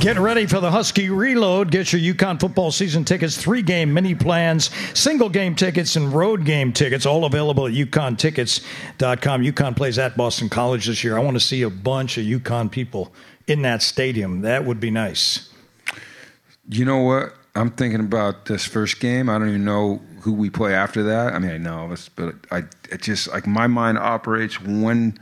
Getting ready for the Husky Reload. Get your UConn football season tickets, three game mini plans, single game tickets, and road game tickets, all available at UConnTickets.com. UConn plays at Boston College this year. I want to see a bunch of UConn people in that stadium. That would be nice. You know what? I'm thinking about this first game. I don't even know who we play after that. I mean, I know, but I it just like my mind operates one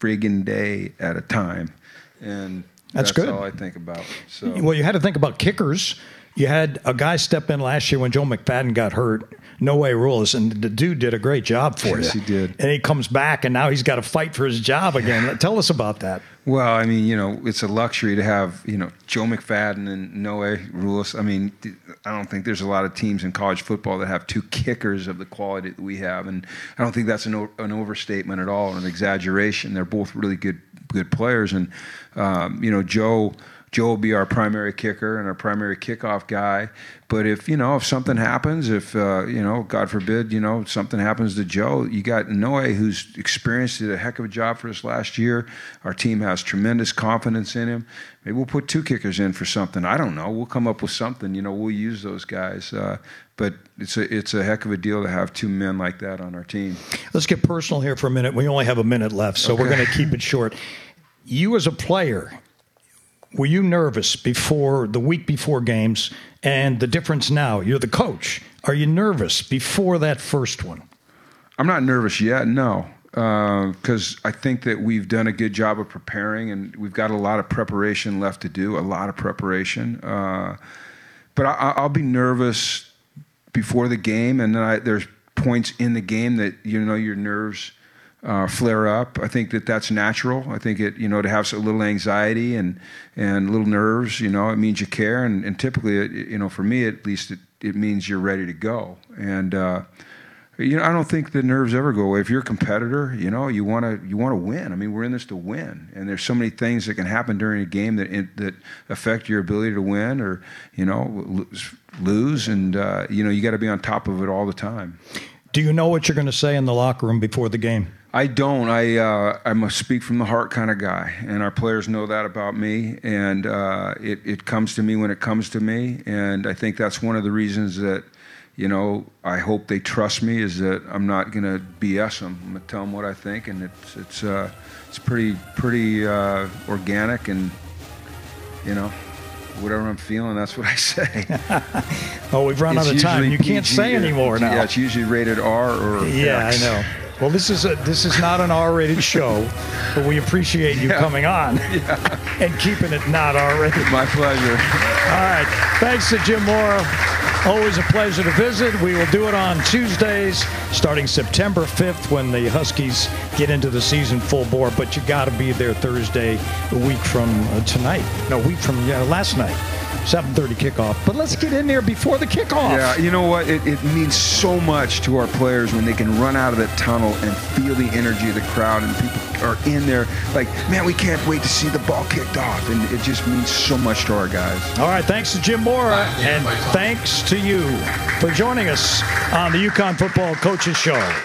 friggin' day at a time, and That's that's, good. all I think about. So Well, you had to think about kickers. You had a guy step in last year when Joe McFadden got hurt. Noe Ruelas, and the dude did a great job for Yes, you. he did. And he comes back, and now he's got to fight for his job again. Tell us about that. Well, I mean, you know, it's a luxury to have, you know, Joe McFadden and Noe Ruelas. I mean, I don't think there's a lot of teams in college football that have two kickers of the quality that we have, and I don't think that's an, o- an overstatement at all, or an exaggeration. They're both really good good players, and um, you know, Joe. Joe will be our primary kicker and our primary kickoff guy. But if you know if something happens, if uh, you know, God forbid, you know something happens to Joe, you got Noe who's experienced did a heck of a job for us last year. Our team has tremendous confidence in him. Maybe we'll put two kickers in for something. I don't know. We'll come up with something. You know, we'll use those guys. Uh, but it's a it's a heck of a deal to have two men like that on our team. Let's get personal here for a minute. We only have a minute left, so we're going to keep it short. You, as a player, were you nervous before the week before games and the difference now? You're the coach. Are you nervous before that first one? I'm not nervous yet, no, because I think that we've done a good job of preparing, and we've got a lot of preparation left to do. A lot of preparation, uh, but I, I'll be nervous before the game, and then I, there's points in the game that you know your nerves uh, flare up. I think that that's natural. I think it, you know, to have a little anxiety and and little nerves, you know, it means you care, and, and typically, it, you know, for me at least, it, it means you're ready to go. And uh, you know, I don't think the nerves ever go away. If you're a competitor, you know, you want to you want to win. I mean, we're in this to win, and there's so many things that can happen during a game that that affect your ability to win, or you know, lose, and uh, you know, you got to be on top of it all the time. Do you know what you're going to say in the locker room before the game? I don't. I uh, I'm a speak from the heart kind of guy, and our players know that about me. And uh, it it comes to me when it comes to me, and I think that's one of the reasons that, you know, I hope they trust me is that I'm not going to BS them. I'm going to tell them what I think, and it's it's uh, it's pretty pretty uh, organic, and you know, whatever I'm feeling, that's what I say. Oh, we've run It's out of time. You can't say yeah. anymore now. Yeah, it's usually rated R or Yeah, X. I know. Well, this is a this is not an R-rated show, but we appreciate you coming on and keeping it not R-rated. My pleasure. All right. Thanks to Jim Mora. Always a pleasure to visit. We will do it on Tuesdays starting September 5th when the Huskies get into the season full bore. But you got to be there Thursday, a week from uh, tonight. No, a week from yeah, last night. 7:30 kickoff. But let's get in there before the kickoff. Yeah, you know what? It, it means so much to our players when they can run out of that tunnel and feel the energy of the crowd and people are in there like, man, we can't wait to see the ball kicked off. And it just means so much to our guys. All right, thanks to Jim Mora, and thanks to you for joining us on the UConn Football Coaches Show.